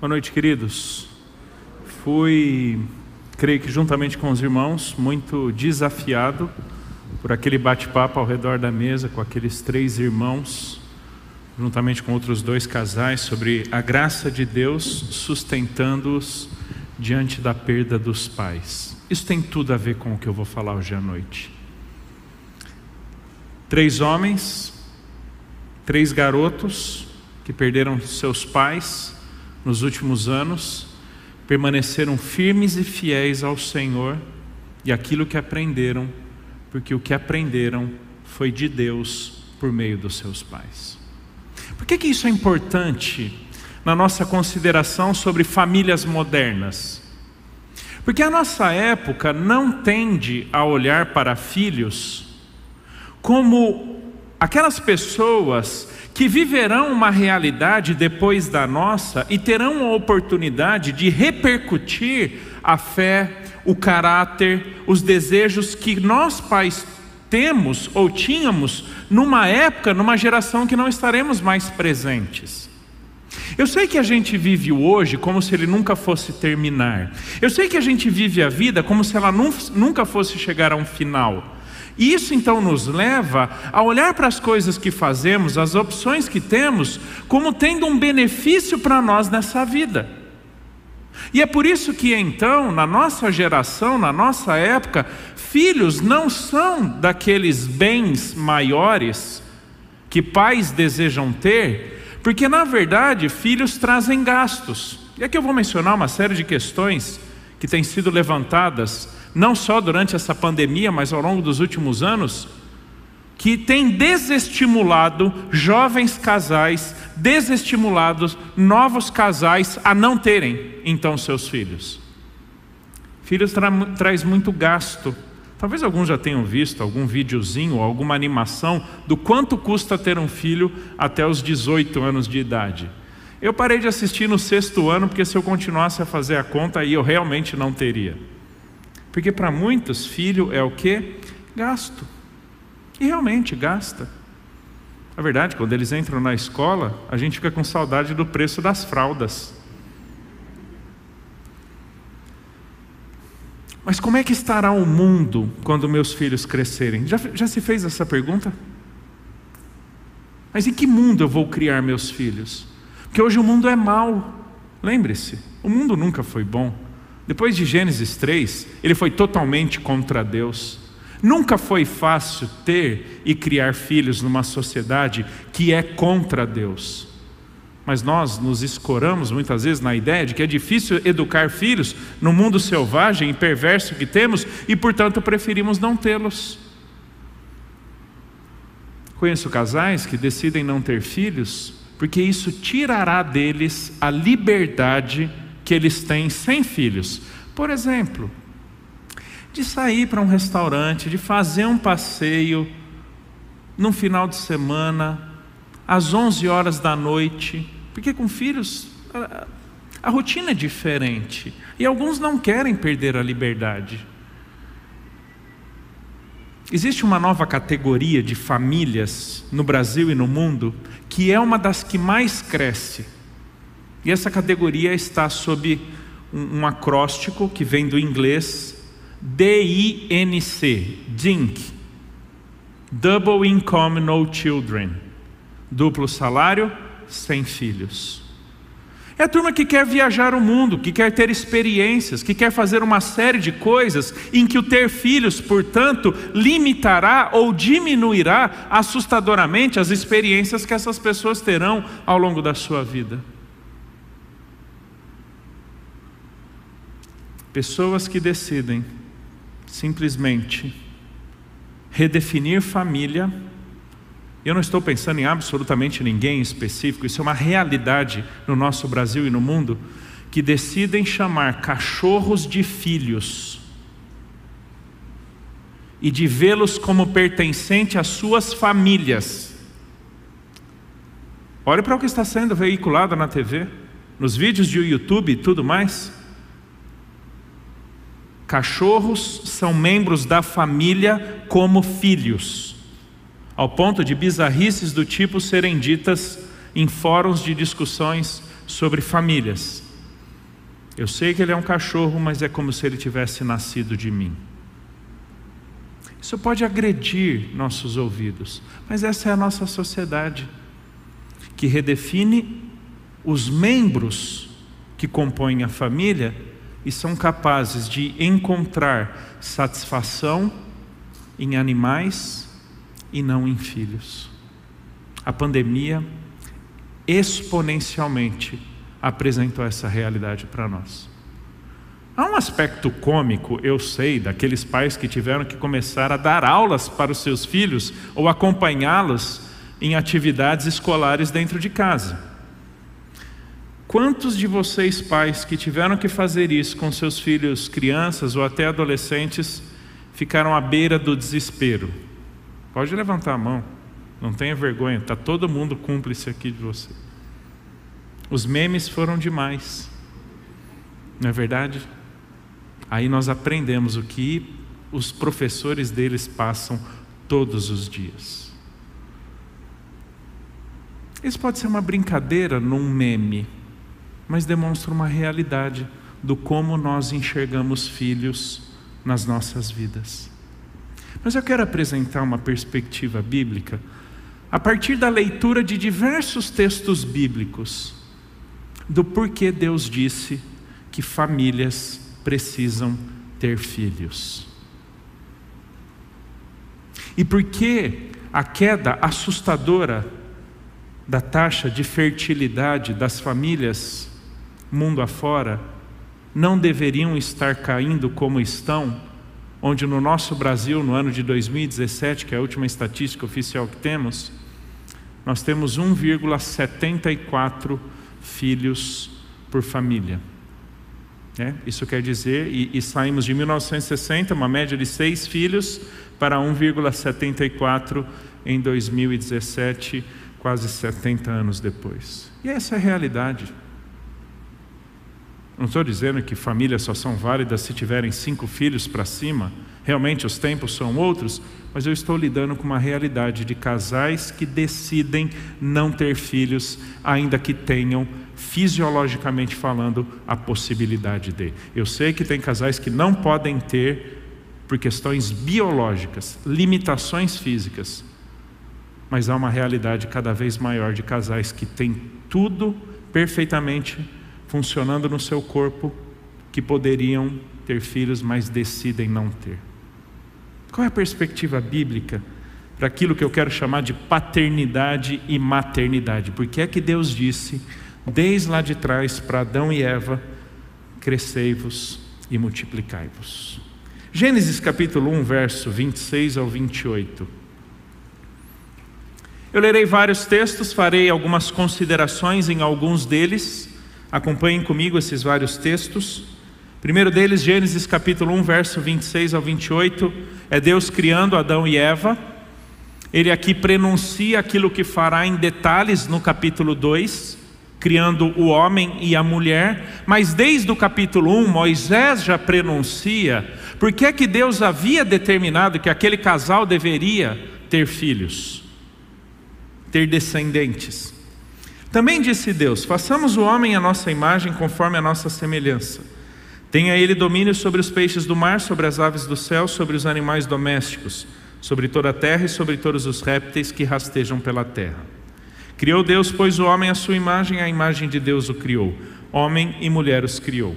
Boa noite, queridos. Fui, creio que juntamente com os irmãos, muito desafiado por aquele bate-papo ao redor da mesa com aqueles três irmãos, juntamente com outros dois casais, sobre a graça de Deus sustentando-os diante da perda dos pais. Isso tem tudo a ver com o que eu vou falar hoje à noite. Três homens, três garotos que perderam seus pais nos últimos anos, permaneceram firmes e fiéis ao Senhor e aquilo que aprenderam, porque o que aprenderam foi de Deus por meio dos seus pais. Por que, que isso é importante na nossa consideração sobre famílias modernas? Porque a nossa época não tende a olhar para filhos como aquelas pessoas que viverão uma realidade depois da nossa e terão a oportunidade de repercutir a fé, o caráter, os desejos que nós pais temos ou tínhamos numa época, numa geração que não estaremos mais presentes. Eu sei que a gente vive hoje como se ele nunca fosse terminar. Eu sei que a gente vive a vida como se ela nunca fosse chegar a um final. E isso então nos leva a olhar para as coisas que fazemos, as opções que temos, como tendo um benefício para nós nessa vida. E é por isso que então, na nossa geração, na nossa época, filhos não são daqueles bens maiores que pais desejam ter, porque na verdade filhos trazem gastos. E aqui eu vou mencionar uma série de questões que têm sido levantadas não só durante essa pandemia, mas ao longo dos últimos anos, que tem desestimulado jovens casais, desestimulados novos casais a não terem então seus filhos. Filhos tra traz muito gasto. Talvez alguns já tenham visto algum videozinho, alguma animação do quanto custa ter um filho até os 18 anos de idade. Eu parei de assistir no sexto ano, porque se eu continuasse a fazer a conta, aí eu realmente não teria. Porque para muitos, filho é o que? Gasto. E realmente gasta. A verdade, quando eles entram na escola, a gente fica com saudade do preço das fraldas. Mas como é que estará o mundo quando meus filhos crescerem? Já, já se fez essa pergunta? Mas em que mundo eu vou criar meus filhos? Porque hoje o mundo é mau. Lembre-se, o mundo nunca foi bom. Depois de Gênesis 3, ele foi totalmente contra Deus. Nunca foi fácil ter e criar filhos numa sociedade que é contra Deus. Mas nós nos escoramos muitas vezes na ideia de que é difícil educar filhos no mundo selvagem e perverso que temos e, portanto, preferimos não tê-los. Conheço casais que decidem não ter filhos porque isso tirará deles a liberdade que eles têm sem filhos. Por exemplo, de sair para um restaurante, de fazer um passeio num final de semana, às 11 horas da noite, porque com filhos a, a rotina é diferente e alguns não querem perder a liberdade. Existe uma nova categoria de famílias no Brasil e no mundo que é uma das que mais cresce e essa categoria está sob um, um acróstico que vem do inglês DINC, DINC, Double Income No Children, duplo salário, sem filhos. É a turma que quer viajar o mundo, que quer ter experiências, que quer fazer uma série de coisas em que o ter filhos, portanto, limitará ou diminuirá assustadoramente as experiências que essas pessoas terão ao longo da sua vida. Pessoas que decidem simplesmente redefinir família. Eu não estou pensando em absolutamente ninguém específico, isso é uma realidade no nosso Brasil e no mundo, que decidem chamar cachorros de filhos e de vê-los como pertencente às suas famílias. Olhe para o que está sendo veiculado na TV, nos vídeos de YouTube e tudo mais. Cachorros são membros da família como filhos, ao ponto de bizarrices do tipo serem ditas em fóruns de discussões sobre famílias. Eu sei que ele é um cachorro, mas é como se ele tivesse nascido de mim. Isso pode agredir nossos ouvidos, mas essa é a nossa sociedade, que redefine os membros que compõem a família e são capazes de encontrar satisfação em animais e não em filhos. A pandemia exponencialmente apresentou essa realidade para nós. Há um aspecto cômico, eu sei, daqueles pais que tiveram que começar a dar aulas para os seus filhos ou acompanhá-los em atividades escolares dentro de casa. Quantos de vocês, pais, que tiveram que fazer isso com seus filhos, crianças ou até adolescentes, ficaram à beira do desespero? Pode levantar a mão, não tenha vergonha, está todo mundo cúmplice aqui de você. Os memes foram demais, não é verdade? Aí nós aprendemos o que os professores deles passam todos os dias. Isso pode ser uma brincadeira num meme mas demonstra uma realidade do como nós enxergamos filhos nas nossas vidas. Mas eu quero apresentar uma perspectiva bíblica a partir da leitura de diversos textos bíblicos do porquê Deus disse que famílias precisam ter filhos. E por que a queda assustadora da taxa de fertilidade das famílias mundo afora, não deveriam estar caindo como estão, onde no nosso Brasil, no ano de 2017, que é a última estatística oficial que temos, nós temos 1,74 filhos por família. É, isso quer dizer, e, e saímos de 1960, uma média de seis filhos, para 1,74 em 2017, quase 70 anos depois. E essa é a realidade. Não estou dizendo que famílias só são válidas se tiverem cinco filhos para cima, realmente os tempos são outros, mas eu estou lidando com uma realidade de casais que decidem não ter filhos, ainda que tenham, fisiologicamente falando, a possibilidade de. Eu sei que tem casais que não podem ter por questões biológicas, limitações físicas, mas há uma realidade cada vez maior de casais que têm tudo perfeitamente funcionando no seu corpo que poderiam ter filhos, mas decidem não ter. Qual é a perspectiva bíblica para aquilo que eu quero chamar de paternidade e maternidade? Porque é que Deus disse, desde lá de trás, para Adão e Eva: crescei-vos e multiplicai-vos. Gênesis capítulo 1, verso 26 ao 28. Eu lerei vários textos, farei algumas considerações em alguns deles Acompanhem comigo esses vários textos. primeiro deles, Gênesis capítulo 1, verso 26 ao 28, é Deus criando Adão e Eva. Ele aqui prenuncia aquilo que fará em detalhes no capítulo 2, criando o homem e a mulher, mas desde o capítulo 1, Moisés já prenuncia porque é que Deus havia determinado que aquele casal deveria ter filhos, ter descendentes. Também disse Deus: façamos o homem à nossa imagem, conforme a nossa semelhança. Tenha ele domínio sobre os peixes do mar, sobre as aves do céu, sobre os animais domésticos, sobre toda a terra e sobre todos os répteis que rastejam pela terra. Criou Deus, pois, o homem à sua imagem, a imagem de Deus o criou. Homem e mulher os criou.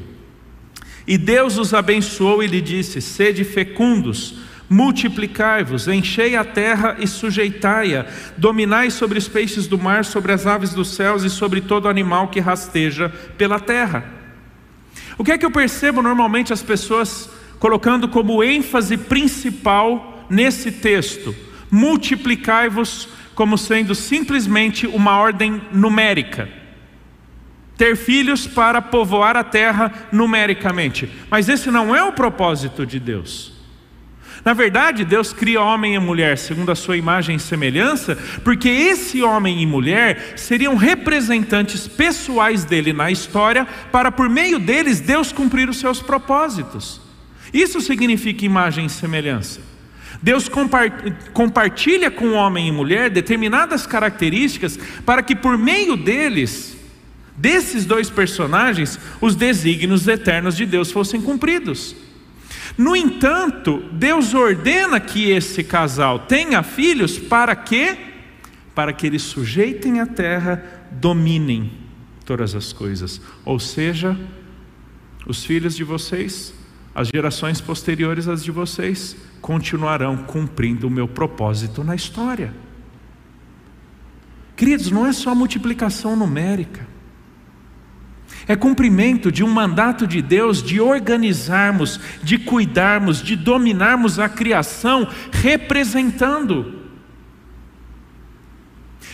E Deus os abençoou e lhe disse: Sede fecundos, Multiplicai-vos, enchei a terra e sujeitai-a, dominai sobre os peixes do mar, sobre as aves dos céus e sobre todo animal que rasteja pela terra. O que é que eu percebo normalmente as pessoas colocando como ênfase principal nesse texto? Multiplicai-vos como sendo simplesmente uma ordem numérica. Ter filhos para povoar a terra numericamente. Mas esse não é o propósito de Deus. Na verdade, Deus cria homem e mulher segundo a sua imagem e semelhança, porque esse homem e mulher seriam representantes pessoais dele na história, para por meio deles Deus cumprir os seus propósitos. Isso significa imagem e semelhança. Deus compartilha com homem e mulher determinadas características para que por meio deles desses dois personagens os desígnios eternos de Deus fossem cumpridos. No entanto, Deus ordena que esse casal tenha filhos para quê? Para que eles sujeitem a terra, dominem todas as coisas. Ou seja, os filhos de vocês, as gerações posteriores às de vocês, continuarão cumprindo o meu propósito na história. Queridos, não é só multiplicação numérica é cumprimento de um mandato de Deus de organizarmos, de cuidarmos, de dominarmos a criação, representando.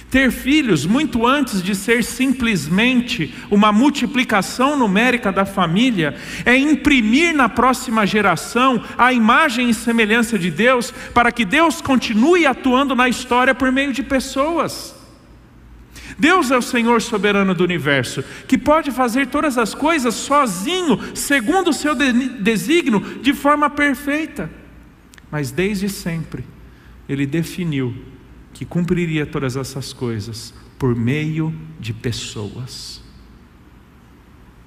Ter filhos, muito antes de ser simplesmente uma multiplicação numérica da família, é imprimir na próxima geração a imagem e semelhança de Deus, para que Deus continue atuando na história por meio de pessoas. Deus é o Senhor soberano do universo, que pode fazer todas as coisas sozinho, segundo o seu desígnio, de forma perfeita. Mas desde sempre, Ele definiu que cumpriria todas essas coisas por meio de pessoas.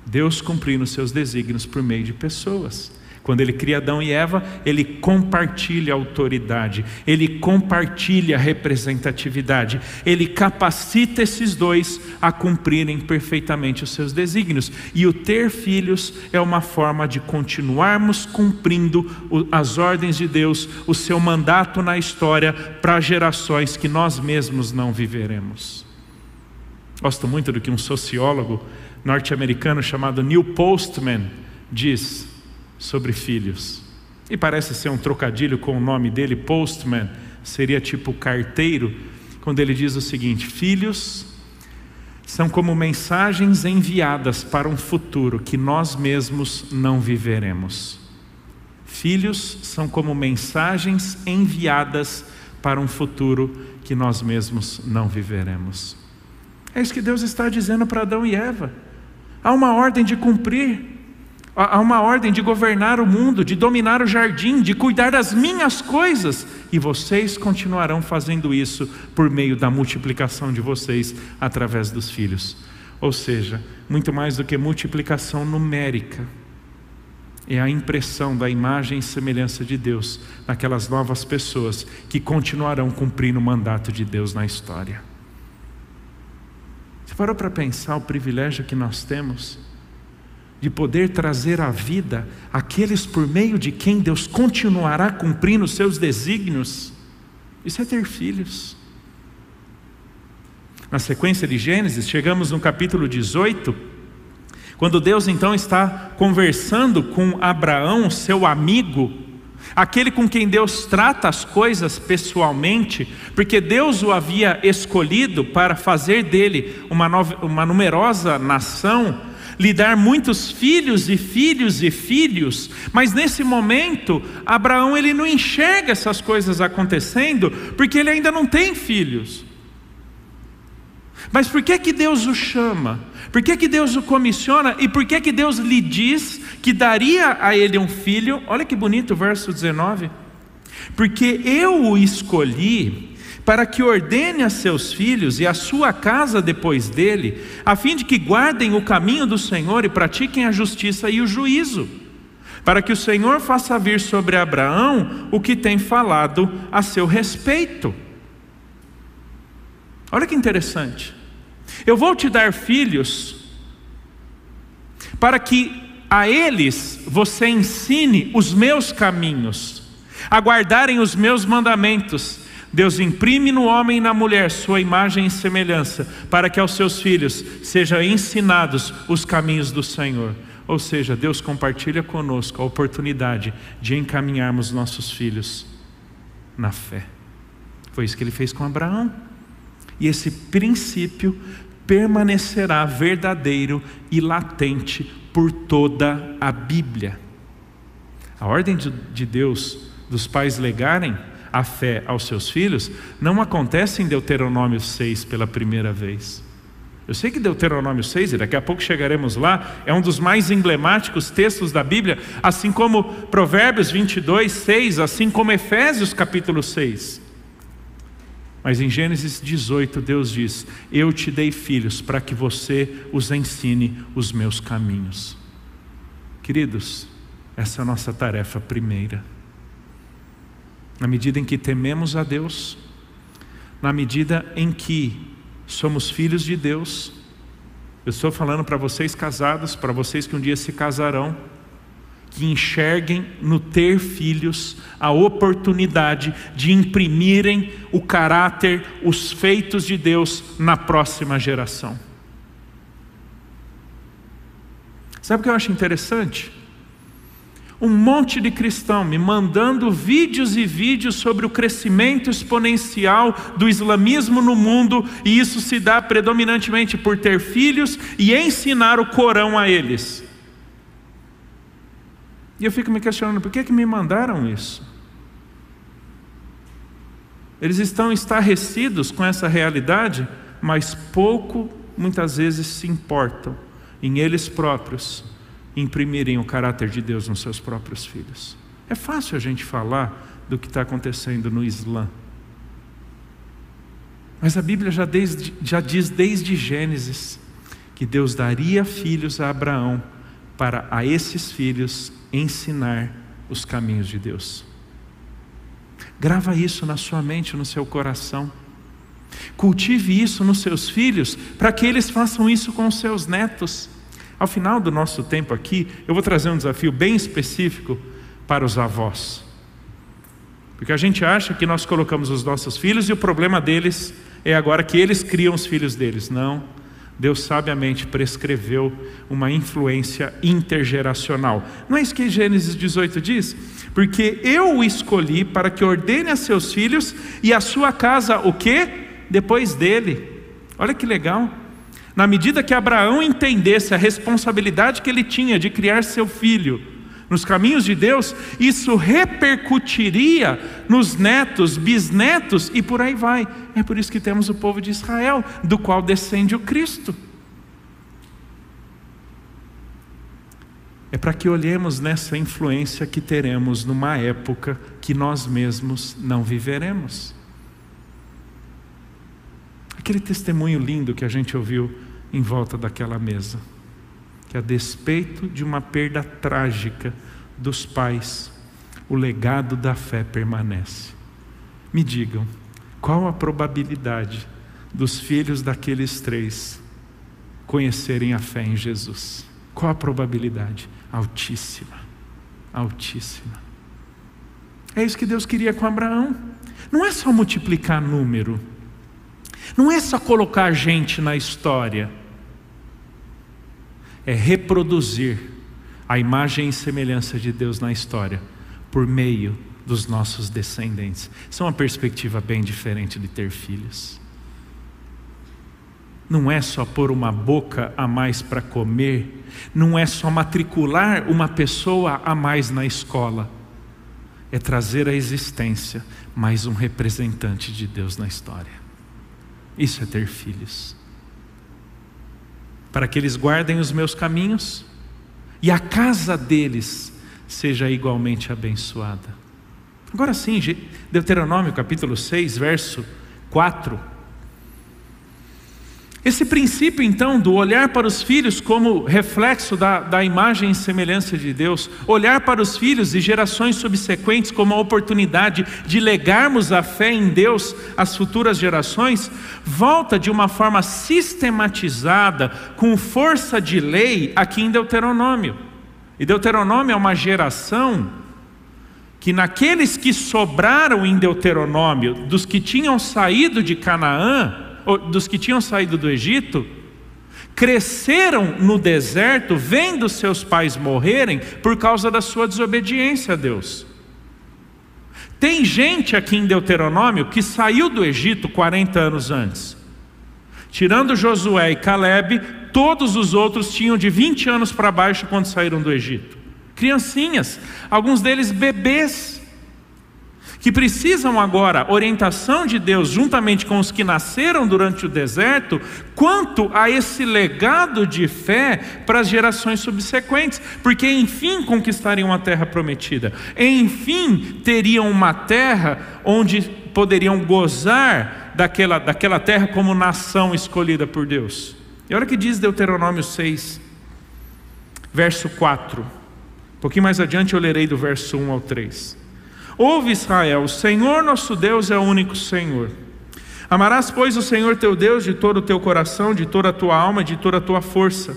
Deus cumprindo seus desígnios por meio de pessoas. Quando ele cria Adão e Eva, ele compartilha autoridade, ele compartilha representatividade, ele capacita esses dois a cumprirem perfeitamente os seus desígnios. E o ter filhos é uma forma de continuarmos cumprindo as ordens de Deus, o seu mandato na história para gerações que nós mesmos não viveremos. Gosto muito do que um sociólogo norte-americano chamado Neil Postman diz sobre filhos. E parece ser um trocadilho com o nome dele, postman, seria tipo carteiro, quando ele diz o seguinte: Filhos são como mensagens enviadas para um futuro que nós mesmos não viveremos. Filhos são como mensagens enviadas para um futuro que nós mesmos não viveremos. É isso que Deus está dizendo para Adão e Eva. Há uma ordem de cumprir. Há uma ordem de governar o mundo, de dominar o jardim, de cuidar das minhas coisas, e vocês continuarão fazendo isso por meio da multiplicação de vocês através dos filhos. Ou seja, muito mais do que multiplicação numérica, é a impressão da imagem e semelhança de Deus naquelas novas pessoas que continuarão cumprindo o mandato de Deus na história. Você parou para pensar o privilégio que nós temos? De poder trazer à vida aqueles por meio de quem Deus continuará cumprindo os seus desígnios. Isso é ter filhos. Na sequência de Gênesis, chegamos no capítulo 18, quando Deus então está conversando com Abraão, seu amigo, aquele com quem Deus trata as coisas pessoalmente, porque Deus o havia escolhido para fazer dele uma, nova, uma numerosa nação lhe dar muitos filhos e filhos e filhos, mas nesse momento Abraão ele não enxerga essas coisas acontecendo, porque ele ainda não tem filhos. Mas por que que Deus o chama? Por que que Deus o comissiona e por que que Deus lhe diz que daria a ele um filho? Olha que bonito o verso 19. Porque eu o escolhi para que ordene a seus filhos e a sua casa depois dele, a fim de que guardem o caminho do Senhor e pratiquem a justiça e o juízo, para que o Senhor faça vir sobre Abraão o que tem falado a seu respeito. Olha que interessante. Eu vou te dar filhos para que a eles você ensine os meus caminhos, a guardarem os meus mandamentos Deus imprime no homem e na mulher sua imagem e semelhança, para que aos seus filhos sejam ensinados os caminhos do Senhor. Ou seja, Deus compartilha conosco a oportunidade de encaminharmos nossos filhos na fé. Foi isso que ele fez com Abraão. E esse princípio permanecerá verdadeiro e latente por toda a Bíblia. A ordem de Deus dos pais legarem a fé aos seus filhos, não acontece em Deuteronômio 6 pela primeira vez. Eu sei que Deuteronômio 6, e daqui a pouco chegaremos lá, é um dos mais emblemáticos textos da Bíblia, assim como Provérbios 22, 6, assim como Efésios capítulo 6. Mas em Gênesis 18, Deus diz: Eu te dei filhos para que você os ensine os meus caminhos. Queridos, essa é a nossa tarefa primeira. Na medida em que tememos a Deus, na medida em que somos filhos de Deus, eu estou falando para vocês casados, para vocês que um dia se casarão, que enxerguem no ter filhos a oportunidade de imprimirem o caráter, os feitos de Deus na próxima geração. Sabe o que eu acho interessante? Um monte de cristão me mandando vídeos e vídeos sobre o crescimento exponencial do islamismo no mundo, e isso se dá predominantemente por ter filhos e ensinar o Corão a eles. E eu fico me questionando, por que, que me mandaram isso? Eles estão estarrecidos com essa realidade, mas pouco, muitas vezes, se importam em eles próprios imprimirem o caráter de Deus nos seus próprios filhos. É fácil a gente falar do que está acontecendo no Islã. Mas a Bíblia já, desde, já diz desde Gênesis que Deus daria filhos a Abraão para a esses filhos ensinar os caminhos de Deus. Grava isso na sua mente, no seu coração. Cultive isso nos seus filhos, para que eles façam isso com os seus netos. Ao final do nosso tempo aqui, eu vou trazer um desafio bem específico para os avós. Porque a gente acha que nós colocamos os nossos filhos e o problema deles é agora que eles criam os filhos deles. Não. Deus sabiamente prescreveu uma influência intergeracional. Não é isso que Gênesis 18 diz? Porque eu o escolhi para que ordene a seus filhos e a sua casa o quê? Depois dele. Olha que legal. Na medida que Abraão entendesse a responsabilidade que ele tinha de criar seu filho nos caminhos de Deus, isso repercutiria nos netos, bisnetos e por aí vai. É por isso que temos o povo de Israel, do qual descende o Cristo. É para que olhemos nessa influência que teremos numa época que nós mesmos não viveremos. Aquele testemunho lindo que a gente ouviu em volta daquela mesa que a despeito de uma perda trágica dos pais, o legado da fé permanece. Me digam, qual a probabilidade dos filhos daqueles três conhecerem a fé em Jesus? Qual a probabilidade? Altíssima, altíssima. É isso que Deus queria com Abraão. Não é só multiplicar número, não é só colocar gente na história é reproduzir a imagem e semelhança de Deus na história por meio dos nossos descendentes. Isso é uma perspectiva bem diferente de ter filhos. Não é só pôr uma boca a mais para comer, não é só matricular uma pessoa a mais na escola, é trazer à existência mais um representante de Deus na história. Isso é ter filhos para que eles guardem os meus caminhos e a casa deles seja igualmente abençoada. Agora sim, Deuteronômio capítulo 6, verso 4 esse princípio, então, do olhar para os filhos como reflexo da, da imagem e semelhança de Deus, olhar para os filhos e gerações subsequentes como a oportunidade de legarmos a fé em Deus às futuras gerações, volta de uma forma sistematizada, com força de lei, aqui em Deuteronômio. E Deuteronômio é uma geração que, naqueles que sobraram em Deuteronômio, dos que tinham saído de Canaã, dos que tinham saído do Egito, cresceram no deserto vendo seus pais morrerem por causa da sua desobediência a Deus. Tem gente aqui em Deuteronômio que saiu do Egito 40 anos antes. Tirando Josué e Caleb, todos os outros tinham de 20 anos para baixo quando saíram do Egito. Criancinhas, alguns deles bebês que precisam agora orientação de Deus juntamente com os que nasceram durante o deserto, quanto a esse legado de fé para as gerações subsequentes, porque enfim conquistariam a terra prometida, enfim teriam uma terra onde poderiam gozar daquela, daquela terra como nação escolhida por Deus. E olha o que diz Deuteronômio 6, verso 4. Um pouquinho mais adiante eu lerei do verso 1 ao 3. Ouve Israel, o Senhor nosso Deus é o único Senhor. Amarás, pois, o Senhor teu Deus de todo o teu coração, de toda a tua alma, de toda a tua força.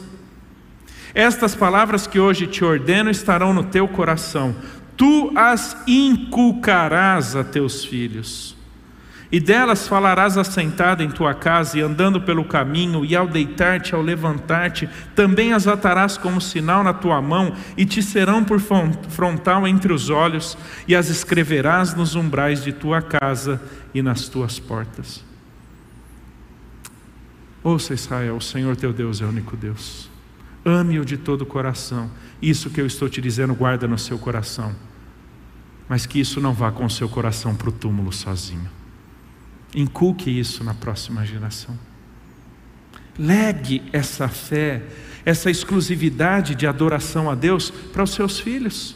Estas palavras que hoje te ordeno estarão no teu coração, tu as inculcarás a teus filhos. E delas falarás assentado em tua casa e andando pelo caminho, e ao deitar-te, ao levantar-te, também as atarás como sinal na tua mão, e te serão por frontal entre os olhos, e as escreverás nos umbrais de tua casa e nas tuas portas. Ouça Israel, o Senhor teu Deus é o único Deus. Ame-o de todo o coração. Isso que eu estou te dizendo, guarda no seu coração. Mas que isso não vá com o seu coração para o túmulo sozinho. Inculque isso na próxima geração. Legue essa fé, essa exclusividade de adoração a Deus para os seus filhos.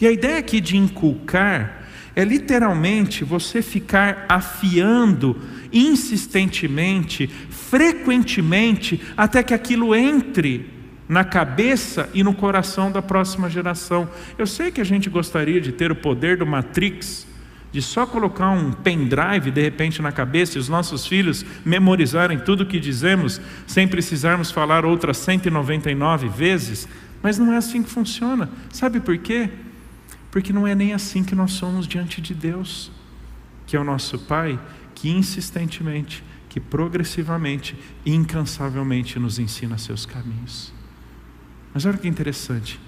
E a ideia aqui de inculcar é literalmente você ficar afiando insistentemente, frequentemente, até que aquilo entre na cabeça e no coração da próxima geração. Eu sei que a gente gostaria de ter o poder do Matrix de só colocar um pendrive de repente na cabeça e os nossos filhos memorizarem tudo o que dizemos sem precisarmos falar outras 199 vezes, mas não é assim que funciona. Sabe por quê? Porque não é nem assim que nós somos diante de Deus, que é o nosso Pai, que insistentemente, que progressivamente, incansavelmente nos ensina seus caminhos. Mas olha que interessante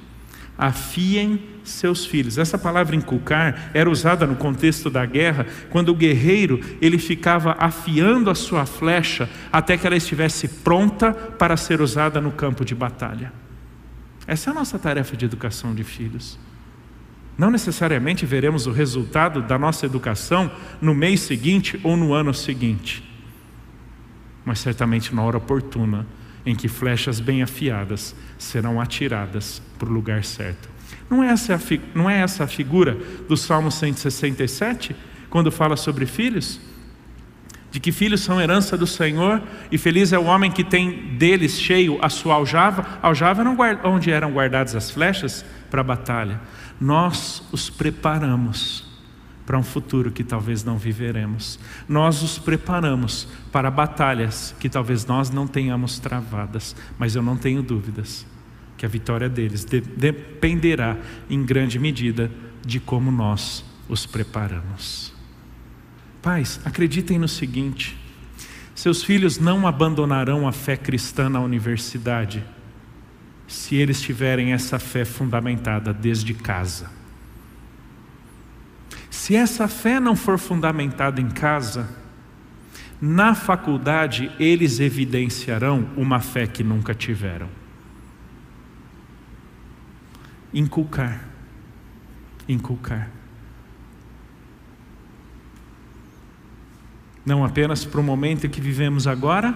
afiem seus filhos. Essa palavra inculcar era usada no contexto da guerra, quando o guerreiro ele ficava afiando a sua flecha até que ela estivesse pronta para ser usada no campo de batalha. Essa é a nossa tarefa de educação de filhos. Não necessariamente veremos o resultado da nossa educação no mês seguinte ou no ano seguinte, mas certamente na hora oportuna em que flechas bem afiadas serão atiradas para o lugar certo. Não é, essa, não é essa a figura do Salmo 167, quando fala sobre filhos? De que filhos são herança do Senhor, e feliz é o homem que tem deles cheio a sua aljava. Aljava era onde eram guardadas as flechas para a batalha. Nós os preparamos para um futuro que talvez não viveremos. Nós os preparamos para batalhas que talvez nós não tenhamos travadas, mas eu não tenho dúvidas que a vitória deles de dependerá em grande medida de como nós os preparamos. Pais, acreditem no seguinte: seus filhos não abandonarão a fé cristã na universidade se eles tiverem essa fé fundamentada desde casa. Se essa fé não for fundamentada em casa, na faculdade eles evidenciarão uma fé que nunca tiveram. Inculcar. Inculcar. Não apenas para o momento que vivemos agora,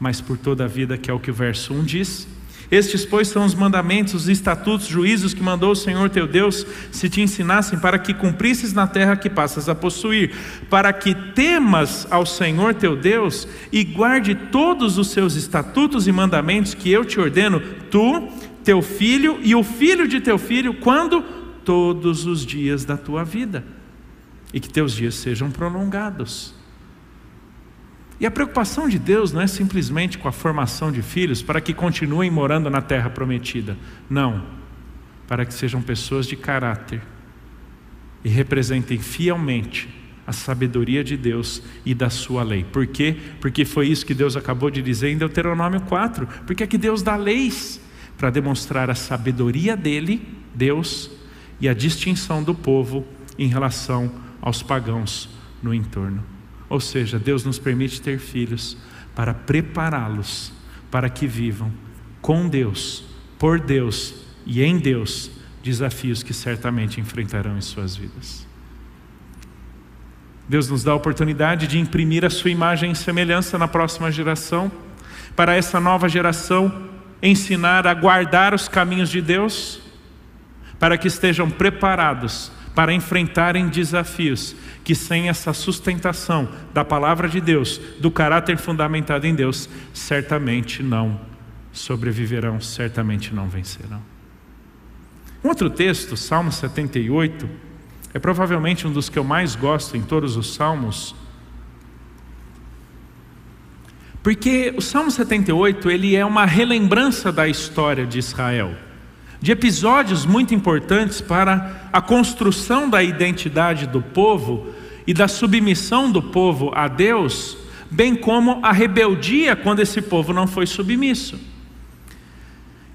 mas por toda a vida, que é o que o verso 1 diz estes, pois, são os mandamentos, os estatutos, juízos que mandou o Senhor teu Deus, se te ensinassem, para que cumprisses na terra que passas a possuir, para que temas ao Senhor teu Deus e guarde todos os seus estatutos e mandamentos que eu te ordeno, tu, teu filho e o filho de teu filho, quando? Todos os dias da tua vida, e que teus dias sejam prolongados. E a preocupação de Deus não é simplesmente com a formação de filhos para que continuem morando na terra prometida. Não. Para que sejam pessoas de caráter e representem fielmente a sabedoria de Deus e da sua lei. Por quê? Porque foi isso que Deus acabou de dizer em Deuteronômio 4. Porque é que Deus dá leis para demonstrar a sabedoria dele, Deus, e a distinção do povo em relação aos pagãos no entorno. Ou seja, Deus nos permite ter filhos para prepará-los para que vivam com Deus, por Deus e em Deus desafios que certamente enfrentarão em suas vidas. Deus nos dá a oportunidade de imprimir a sua imagem e semelhança na próxima geração, para essa nova geração ensinar a guardar os caminhos de Deus, para que estejam preparados para enfrentarem desafios que sem essa sustentação da palavra de Deus, do caráter fundamentado em Deus, certamente não sobreviverão, certamente não vencerão. Um outro texto, Salmo 78, é provavelmente um dos que eu mais gosto em todos os salmos, porque o Salmo 78 ele é uma relembrança da história de Israel, de episódios muito importantes para a construção da identidade do povo e da submissão do povo a Deus, bem como a rebeldia quando esse povo não foi submisso.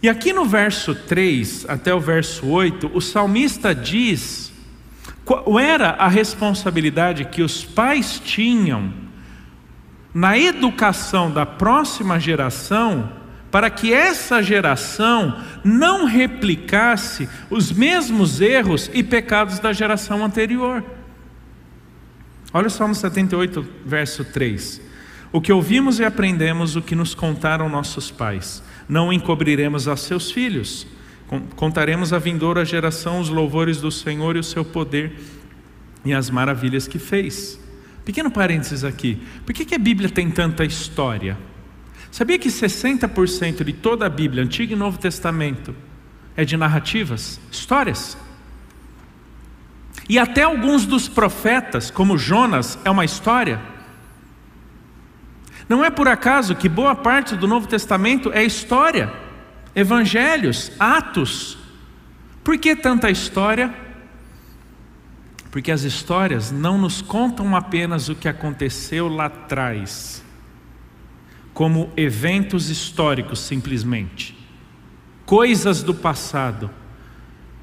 E aqui no verso 3 até o verso 8, o salmista diz qual era a responsabilidade que os pais tinham na educação da próxima geração, para que essa geração não replicasse os mesmos erros e pecados da geração anterior. Olha o Salmo 78, verso 3. O que ouvimos e aprendemos, o que nos contaram nossos pais, não encobriremos a seus filhos. Contaremos à vindoura geração os louvores do Senhor e o seu poder e as maravilhas que fez. Pequeno parênteses aqui. Por que, que a Bíblia tem tanta história? Sabia que 60% de toda a Bíblia, Antigo e Novo Testamento, é de narrativas, histórias? E até alguns dos profetas, como Jonas, é uma história. Não é por acaso que boa parte do Novo Testamento é história, evangelhos, atos. Por que tanta história? Porque as histórias não nos contam apenas o que aconteceu lá atrás, como eventos históricos simplesmente, coisas do passado,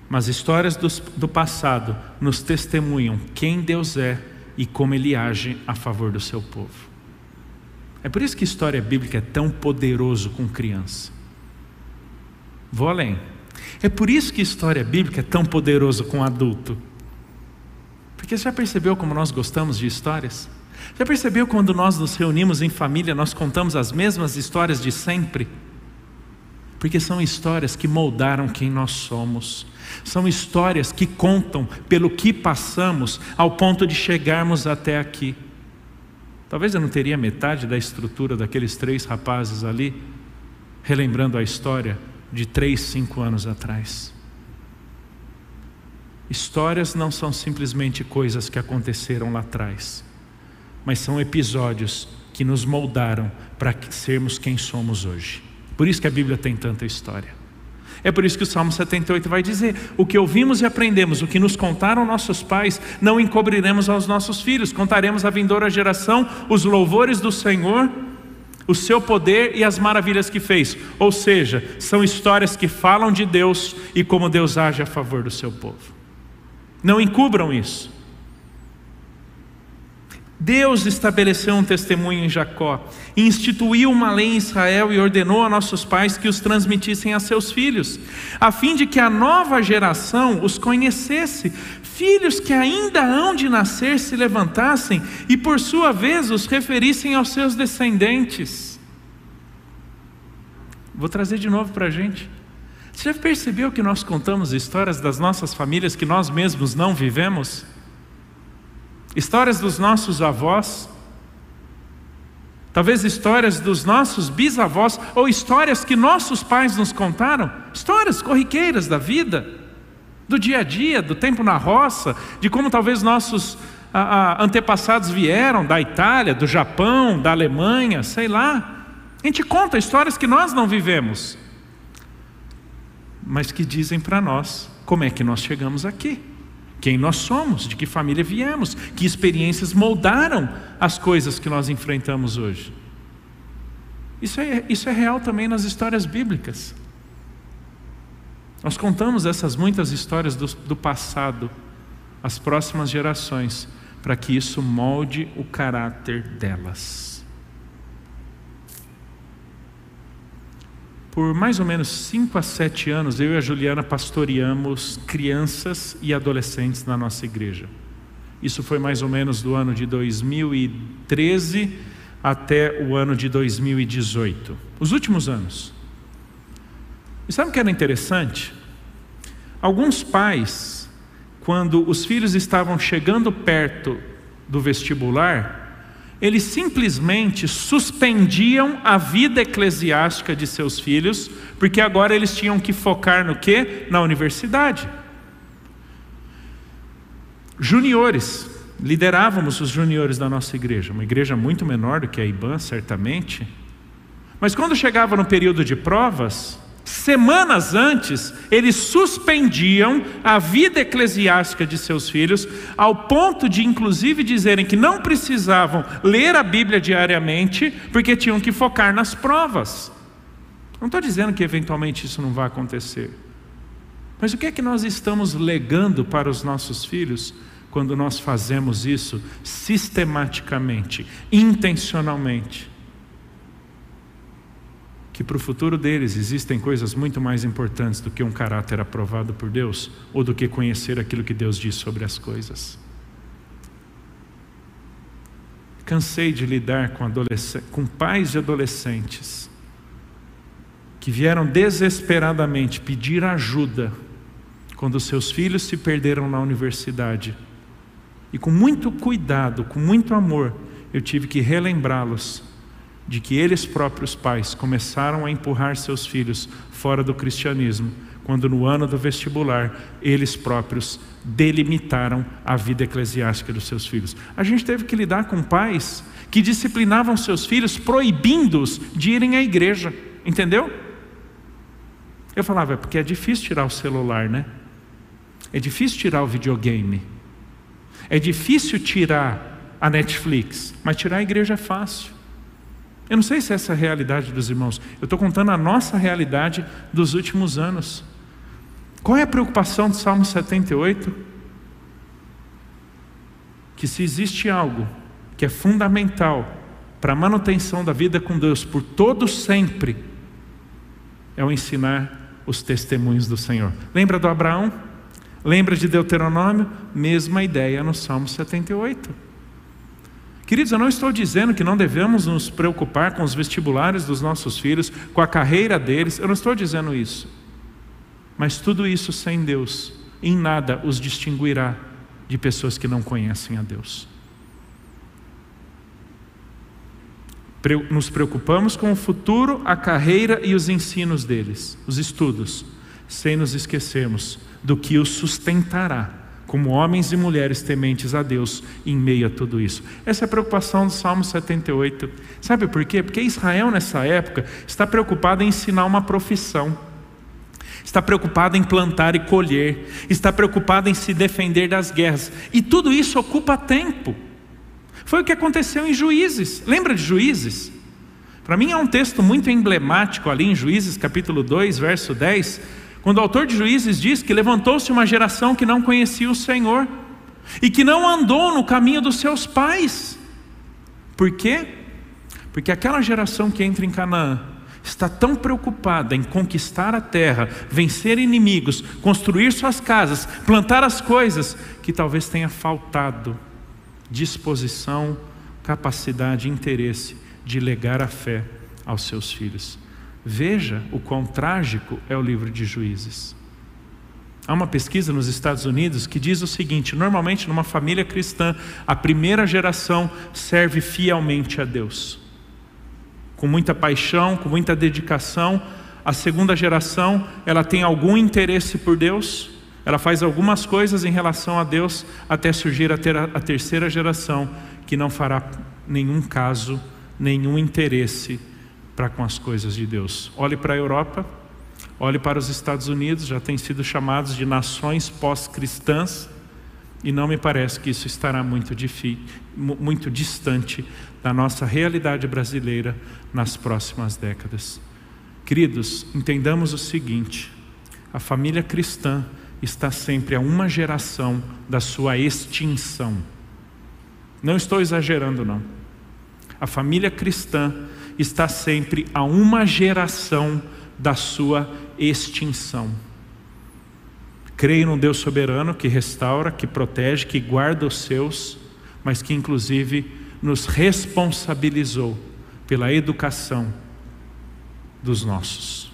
mas histórias do, do passado nos testemunham quem Deus é e como Ele age a favor do seu povo. É por isso que a história bíblica é tão poderoso com criança. Vou além. É por isso que a história bíblica é tão poderoso com adulto. Porque você já percebeu como nós gostamos de histórias? Já percebeu quando nós nos reunimos em família, nós contamos as mesmas histórias de sempre? Porque são histórias que moldaram quem nós somos, são histórias que contam pelo que passamos ao ponto de chegarmos até aqui. Talvez eu não teria metade da estrutura daqueles três rapazes ali, relembrando a história de três, cinco anos atrás. Histórias não são simplesmente coisas que aconteceram lá atrás, mas são episódios que nos moldaram para sermos quem somos hoje. Por isso que a Bíblia tem tanta história. É por isso que o Salmo 78 vai dizer: O que ouvimos e aprendemos, o que nos contaram nossos pais, não encobriremos aos nossos filhos, contaremos à vindoura geração os louvores do Senhor, o seu poder e as maravilhas que fez. Ou seja, são histórias que falam de Deus e como Deus age a favor do seu povo. Não encubram isso. Deus estabeleceu um testemunho em Jacó, instituiu uma lei em Israel e ordenou a nossos pais que os transmitissem a seus filhos, a fim de que a nova geração os conhecesse, filhos que ainda hão de nascer se levantassem e por sua vez os referissem aos seus descendentes. Vou trazer de novo para a gente. Você já percebeu que nós contamos histórias das nossas famílias que nós mesmos não vivemos? Histórias dos nossos avós, talvez histórias dos nossos bisavós, ou histórias que nossos pais nos contaram, histórias corriqueiras da vida, do dia a dia, do tempo na roça, de como talvez nossos a, a, antepassados vieram da Itália, do Japão, da Alemanha, sei lá. A gente conta histórias que nós não vivemos mas que dizem para nós como é que nós chegamos aqui, quem nós somos, de que família viemos, que experiências moldaram as coisas que nós enfrentamos hoje. Isso é, isso é real também nas histórias bíblicas. Nós contamos essas muitas histórias do, do passado às próximas gerações, para que isso molde o caráter delas. Por mais ou menos 5 a 7 anos, eu e a Juliana pastoreamos crianças e adolescentes na nossa igreja. Isso foi mais ou menos do ano de 2013 até o ano de 2018. Os últimos anos. E sabe o que era interessante? Alguns pais, quando os filhos estavam chegando perto do vestibular, eles simplesmente suspendiam a vida eclesiástica de seus filhos, porque agora eles tinham que focar no que? Na universidade. Juniores, liderávamos os juniores da nossa igreja, uma igreja muito menor do que a IBAN, certamente. Mas quando chegava no período de provas, Semanas antes, eles suspendiam a vida eclesiástica de seus filhos, ao ponto de, inclusive, dizerem que não precisavam ler a Bíblia diariamente, porque tinham que focar nas provas. Não estou dizendo que eventualmente isso não vai acontecer, mas o que é que nós estamos legando para os nossos filhos quando nós fazemos isso sistematicamente, intencionalmente? Que para o futuro deles existem coisas muito mais importantes do que um caráter aprovado por Deus ou do que conhecer aquilo que Deus diz sobre as coisas. Cansei de lidar com, com pais de adolescentes que vieram desesperadamente pedir ajuda quando seus filhos se perderam na universidade. E com muito cuidado, com muito amor, eu tive que relembrá-los de que eles próprios pais começaram a empurrar seus filhos fora do cristianismo, quando no ano do vestibular eles próprios delimitaram a vida eclesiástica dos seus filhos. A gente teve que lidar com pais que disciplinavam seus filhos proibindo-os de irem à igreja, entendeu? Eu falava, é porque é difícil tirar o celular, né? É difícil tirar o videogame. É difícil tirar a Netflix, mas tirar a igreja é fácil. Eu não sei se essa é a realidade dos irmãos. Eu estou contando a nossa realidade dos últimos anos. Qual é a preocupação do Salmo 78? Que se existe algo que é fundamental para a manutenção da vida com Deus por todo sempre, é o ensinar os testemunhos do Senhor. Lembra do Abraão? Lembra de Deuteronômio? Mesma ideia no Salmo 78. Queridos, eu não estou dizendo que não devemos nos preocupar com os vestibulares dos nossos filhos, com a carreira deles, eu não estou dizendo isso. Mas tudo isso sem Deus, em nada os distinguirá de pessoas que não conhecem a Deus. Nos preocupamos com o futuro, a carreira e os ensinos deles, os estudos, sem nos esquecermos do que os sustentará como homens e mulheres tementes a Deus em meio a tudo isso. Essa é a preocupação do Salmo 78. Sabe por quê? Porque Israel nessa época está preocupado em ensinar uma profissão. Está preocupado em plantar e colher, está preocupado em se defender das guerras, e tudo isso ocupa tempo. Foi o que aconteceu em Juízes. Lembra de Juízes? Para mim é um texto muito emblemático ali em Juízes, capítulo 2, verso 10, quando o autor de Juízes diz que levantou-se uma geração que não conhecia o Senhor e que não andou no caminho dos seus pais. Por quê? Porque aquela geração que entra em Canaã está tão preocupada em conquistar a terra, vencer inimigos, construir suas casas, plantar as coisas, que talvez tenha faltado disposição, capacidade, interesse de legar a fé aos seus filhos. Veja o quão trágico é o livro de Juízes. Há uma pesquisa nos Estados Unidos que diz o seguinte: normalmente, numa família cristã, a primeira geração serve fielmente a Deus, com muita paixão, com muita dedicação. A segunda geração, ela tem algum interesse por Deus, ela faz algumas coisas em relação a Deus, até surgir a, ter a terceira geração, que não fará nenhum caso, nenhum interesse para com as coisas de Deus. Olhe para a Europa, olhe para os Estados Unidos, já têm sido chamados de nações pós-cristãs, e não me parece que isso estará muito, muito distante da nossa realidade brasileira nas próximas décadas. Queridos, entendamos o seguinte: a família cristã está sempre a uma geração da sua extinção. Não estou exagerando, não. A família cristã está sempre a uma geração da sua extinção. Creio num Deus soberano que restaura, que protege, que guarda os seus, mas que inclusive nos responsabilizou pela educação dos nossos,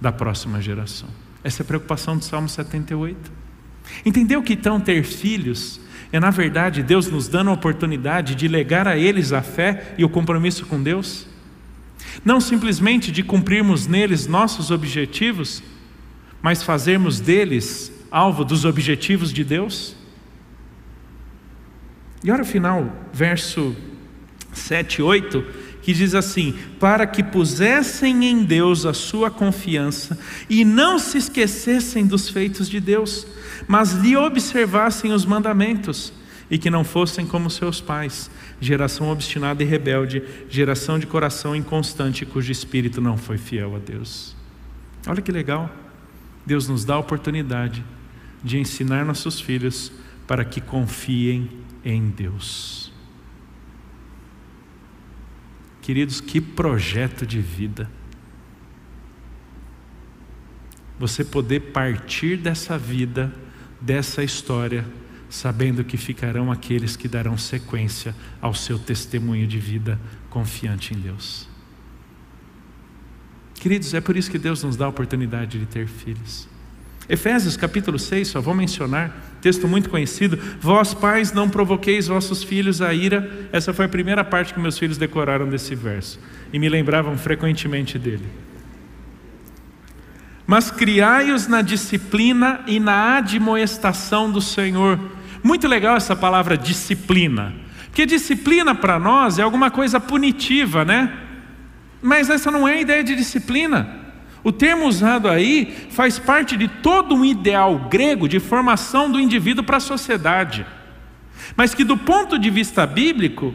da próxima geração. Essa é a preocupação do Salmo 78. Entendeu que então ter filhos é, na verdade, Deus nos dando a oportunidade de legar a eles a fé e o compromisso com Deus? Não simplesmente de cumprirmos neles nossos objetivos, mas fazermos deles alvo dos objetivos de Deus? E olha o final, verso 7 e 8, que diz assim: Para que pusessem em Deus a sua confiança e não se esquecessem dos feitos de Deus, mas lhe observassem os mandamentos e que não fossem como seus pais, geração obstinada e rebelde, geração de coração inconstante, cujo espírito não foi fiel a Deus. Olha que legal. Deus nos dá a oportunidade de ensinar nossos filhos para que confiem em Deus. Queridos, que projeto de vida. Você poder partir dessa vida, dessa história, sabendo que ficarão aqueles que darão sequência ao seu testemunho de vida confiante em Deus. Queridos, é por isso que Deus nos dá a oportunidade de ter filhos. Efésios capítulo 6, só vou mencionar, texto muito conhecido. Vós, pais, não provoqueis vossos filhos a ira. Essa foi a primeira parte que meus filhos decoraram desse verso e me lembravam frequentemente dele. Mas criai-os na disciplina e na admoestação do Senhor. Muito legal essa palavra disciplina, porque disciplina para nós é alguma coisa punitiva, né? Mas essa não é a ideia de disciplina. O termo usado aí faz parte de todo um ideal grego de formação do indivíduo para a sociedade, mas que, do ponto de vista bíblico,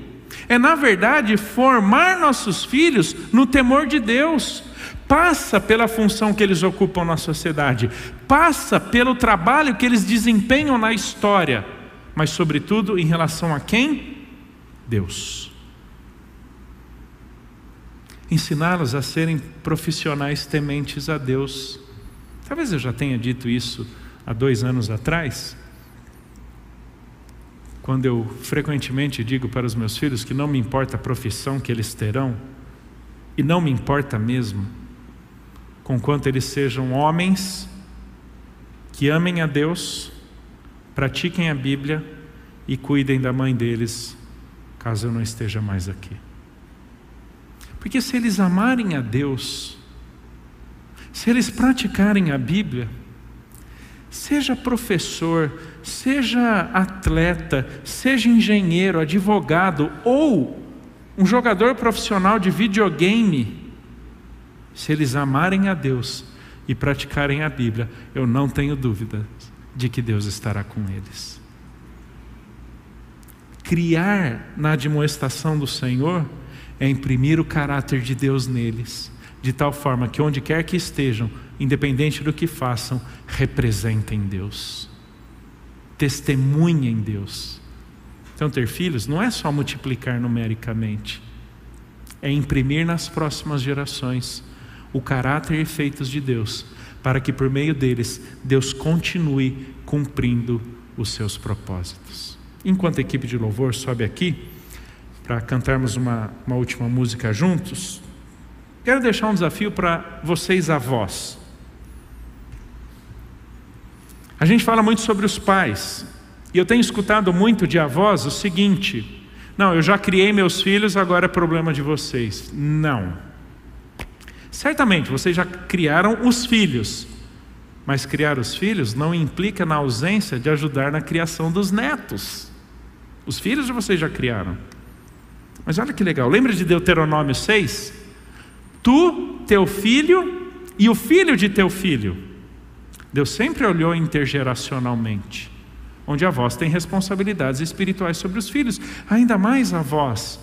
é na verdade formar nossos filhos no temor de Deus. Passa pela função que eles ocupam na sociedade, passa pelo trabalho que eles desempenham na história, mas, sobretudo, em relação a quem? Deus ensiná-los a serem profissionais tementes a Deus. Talvez eu já tenha dito isso há dois anos atrás, quando eu frequentemente digo para os meus filhos que não me importa a profissão que eles terão, e não me importa mesmo, conquanto eles sejam homens que amem a Deus, pratiquem a Bíblia e cuidem da mãe deles, caso eu não esteja mais aqui. Porque se eles amarem a Deus, se eles praticarem a Bíblia, seja professor, seja atleta, seja engenheiro, advogado ou um jogador profissional de videogame, se eles amarem a Deus e praticarem a Bíblia, eu não tenho dúvida de que Deus estará com eles. Criar na admoestação do Senhor é imprimir o caráter de Deus neles, de tal forma que onde quer que estejam, independente do que façam, representem Deus, testemunhem Deus. Então, ter filhos não é só multiplicar numericamente, é imprimir nas próximas gerações o caráter e efeitos de Deus, para que por meio deles Deus continue cumprindo os seus propósitos. Enquanto a equipe de louvor sobe aqui, para cantarmos uma, uma última música juntos, quero deixar um desafio para vocês avós. A gente fala muito sobre os pais, e eu tenho escutado muito de avós o seguinte: não, eu já criei meus filhos, agora é problema de vocês. Não. Certamente vocês já criaram os filhos, mas criar os filhos não implica na ausência de ajudar na criação dos netos. Os filhos vocês já criaram. Mas olha que legal, lembra de Deuteronômio 6? Tu, teu filho e o filho de teu filho. Deus sempre olhou intergeracionalmente, onde avós têm responsabilidades espirituais sobre os filhos, ainda mais avós.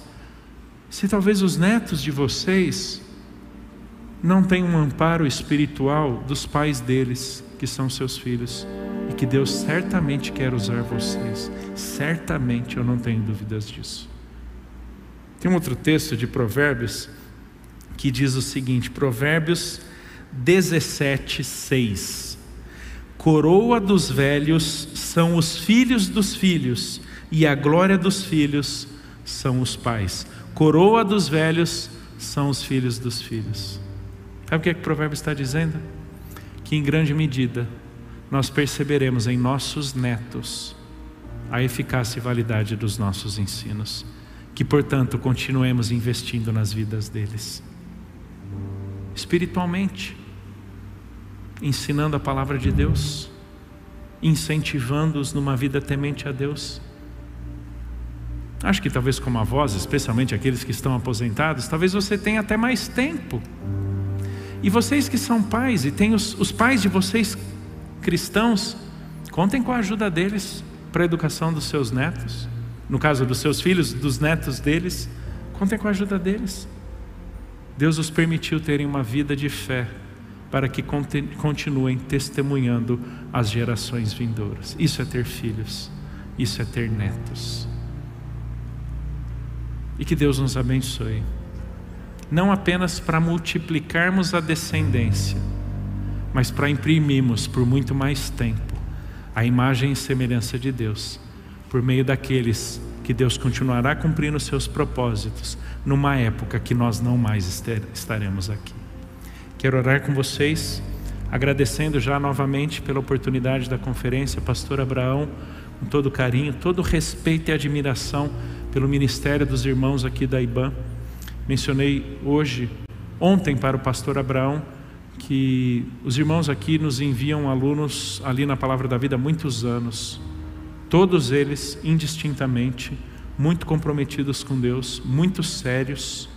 Se talvez os netos de vocês não têm um amparo espiritual dos pais deles, que são seus filhos, e que Deus certamente quer usar vocês, certamente eu não tenho dúvidas disso. Tem um outro texto de Provérbios que diz o seguinte: Provérbios 17, 6. Coroa dos velhos são os filhos dos filhos, e a glória dos filhos são os pais. Coroa dos velhos são os filhos dos filhos. Sabe o que, é que o provérbio está dizendo? Que em grande medida nós perceberemos em nossos netos a eficácia e validade dos nossos ensinos. Que, portanto, continuemos investindo nas vidas deles, espiritualmente, ensinando a palavra de Deus, incentivando-os numa vida temente a Deus. Acho que talvez como avós, especialmente aqueles que estão aposentados, talvez você tenha até mais tempo. E vocês que são pais e têm os, os pais de vocês cristãos, contem com a ajuda deles para a educação dos seus netos. No caso dos seus filhos, dos netos deles, contem com a ajuda deles. Deus os permitiu terem uma vida de fé para que continuem testemunhando as gerações vindouras. Isso é ter filhos, isso é ter netos. E que Deus nos abençoe, não apenas para multiplicarmos a descendência, mas para imprimirmos por muito mais tempo a imagem e semelhança de Deus, por meio daqueles que Deus continuará cumprindo os seus propósitos, numa época que nós não mais estaremos aqui. Quero orar com vocês, agradecendo já novamente pela oportunidade da conferência, Pastor Abraão, com todo carinho, todo respeito e admiração pelo ministério dos irmãos aqui da IBAN. Mencionei hoje, ontem, para o Pastor Abraão, que os irmãos aqui nos enviam alunos ali na Palavra da Vida há muitos anos, todos eles indistintamente, muito comprometidos com Deus, muito sérios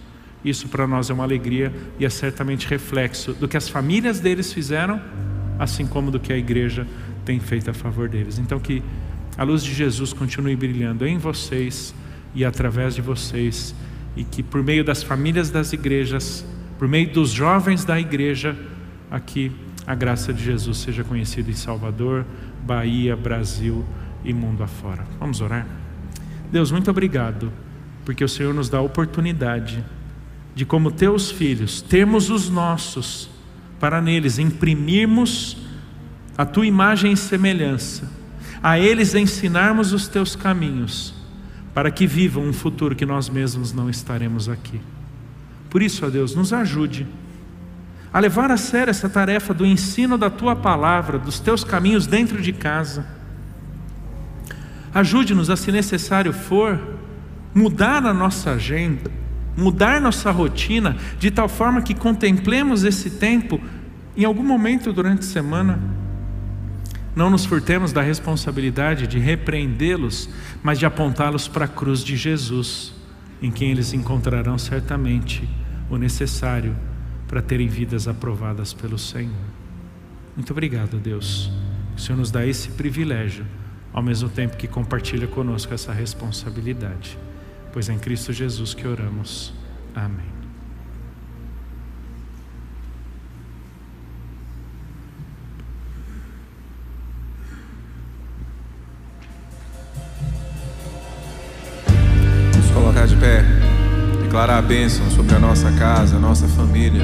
isso para nós é uma alegria e é certamente reflexo do que as famílias deles fizeram, assim como do que a igreja tem feito a favor deles. Então, que a luz de Jesus continue brilhando em vocês e através de vocês, e que por meio das famílias das igrejas, por meio dos jovens da igreja, aqui a graça de Jesus seja conhecida em Salvador, Bahia, Brasil e mundo afora. Vamos orar? Deus, muito obrigado, porque o Senhor nos dá a oportunidade de como teus filhos, termos os nossos, para neles imprimirmos a tua imagem e semelhança, a eles ensinarmos os teus caminhos, para que vivam um futuro que nós mesmos não estaremos aqui. Por isso, ó Deus, nos ajude a levar a sério essa tarefa do ensino da tua palavra, dos teus caminhos dentro de casa. Ajude-nos a, se necessário for, mudar a nossa agenda mudar nossa rotina de tal forma que contemplemos esse tempo em algum momento durante a semana. Não nos furtemos da responsabilidade de repreendê-los, mas de apontá-los para a cruz de Jesus, em quem eles encontrarão certamente o necessário para terem vidas aprovadas pelo Senhor. Muito obrigado, Deus. O Senhor nos dá esse privilégio, ao mesmo tempo que compartilha conosco essa responsabilidade pois é em Cristo Jesus que oramos. Amém. Vamos colocar de pé, declarar a bênção sobre a nossa casa, a nossa família.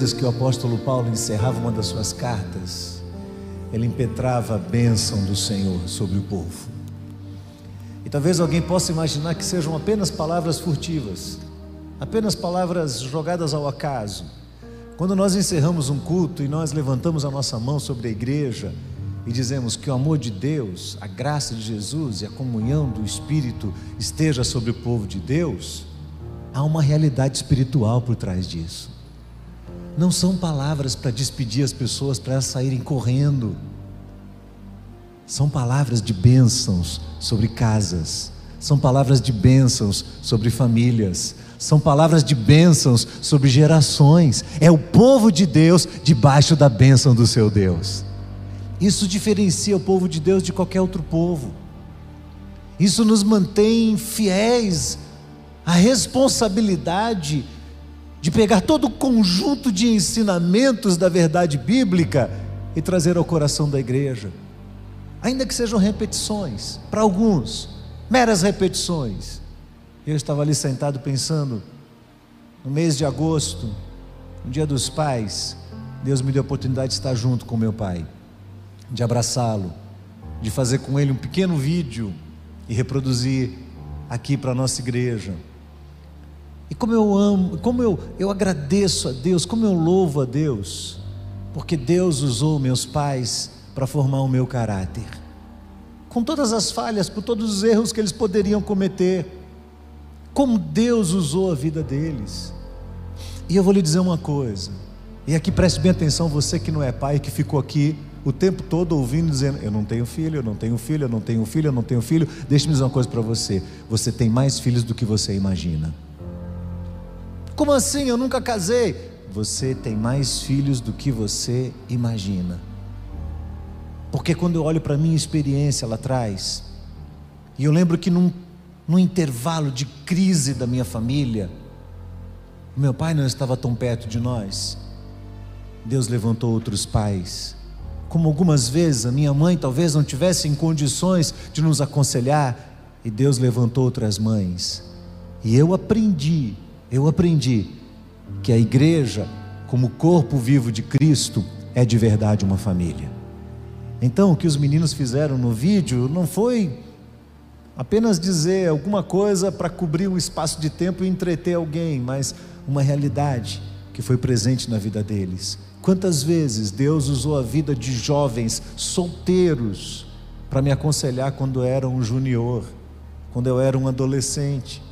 Vezes que o apóstolo Paulo encerrava uma das suas cartas, ele impetrava a bênção do Senhor sobre o povo. E talvez alguém possa imaginar que sejam apenas palavras furtivas, apenas palavras jogadas ao acaso. Quando nós encerramos um culto e nós levantamos a nossa mão sobre a igreja e dizemos que o amor de Deus, a graça de Jesus e a comunhão do Espírito esteja sobre o povo de Deus, há uma realidade espiritual por trás disso. Não são palavras para despedir as pessoas para elas saírem correndo. São palavras de bênçãos sobre casas, são palavras de bênçãos sobre famílias, são palavras de bênçãos sobre gerações. É o povo de Deus debaixo da bênção do seu Deus. Isso diferencia o povo de Deus de qualquer outro povo. Isso nos mantém fiéis à responsabilidade de pegar todo o conjunto de ensinamentos da verdade bíblica e trazer ao coração da igreja. Ainda que sejam repetições, para alguns, meras repetições. Eu estava ali sentado pensando, no mês de agosto, no dia dos pais, Deus me deu a oportunidade de estar junto com meu pai, de abraçá-lo, de fazer com ele um pequeno vídeo e reproduzir aqui para a nossa igreja. E como eu amo, como eu, eu agradeço a Deus, como eu louvo a Deus, porque Deus usou meus pais para formar o meu caráter. Com todas as falhas, com todos os erros que eles poderiam cometer, como Deus usou a vida deles. E eu vou lhe dizer uma coisa, e aqui preste bem atenção, você que não é pai, que ficou aqui o tempo todo ouvindo, dizendo: Eu não tenho filho, eu não tenho filho, eu não tenho filho, eu não tenho filho. Deixe-me dizer uma coisa para você: você tem mais filhos do que você imagina. Como assim? Eu nunca casei. Você tem mais filhos do que você imagina. Porque quando eu olho para a minha experiência lá atrás, e eu lembro que num, num intervalo de crise da minha família, meu pai não estava tão perto de nós. Deus levantou outros pais. Como algumas vezes a minha mãe talvez não tivesse em condições de nos aconselhar, e Deus levantou outras mães. E eu aprendi, eu aprendi que a igreja, como corpo vivo de Cristo, é de verdade uma família. Então, o que os meninos fizeram no vídeo não foi apenas dizer alguma coisa para cobrir um espaço de tempo e entreter alguém, mas uma realidade que foi presente na vida deles. Quantas vezes Deus usou a vida de jovens solteiros para me aconselhar quando eu era um junior, quando eu era um adolescente?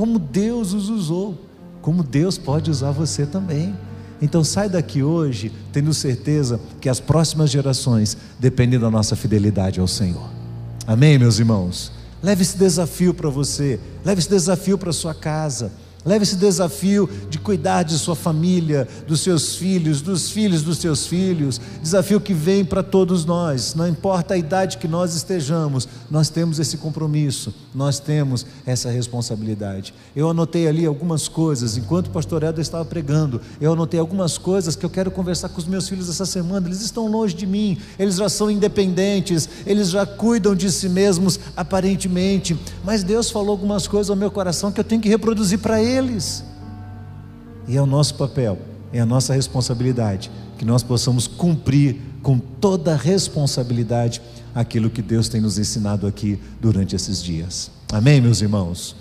Como Deus os usou, como Deus pode usar você também. Então sai daqui hoje tendo certeza que as próximas gerações dependem da nossa fidelidade ao Senhor. Amém, meus irmãos? Leve esse desafio para você, leve esse desafio para sua casa. Leve esse desafio de cuidar de sua família, dos seus filhos, dos filhos dos seus filhos. Desafio que vem para todos nós, não importa a idade que nós estejamos, nós temos esse compromisso, nós temos essa responsabilidade. Eu anotei ali algumas coisas, enquanto o pastor Eda estava pregando, eu anotei algumas coisas que eu quero conversar com os meus filhos essa semana. Eles estão longe de mim, eles já são independentes, eles já cuidam de si mesmos aparentemente, mas Deus falou algumas coisas ao meu coração que eu tenho que reproduzir para eles eles. E é o nosso papel, é a nossa responsabilidade que nós possamos cumprir com toda responsabilidade aquilo que Deus tem nos ensinado aqui durante esses dias. Amém, meus irmãos?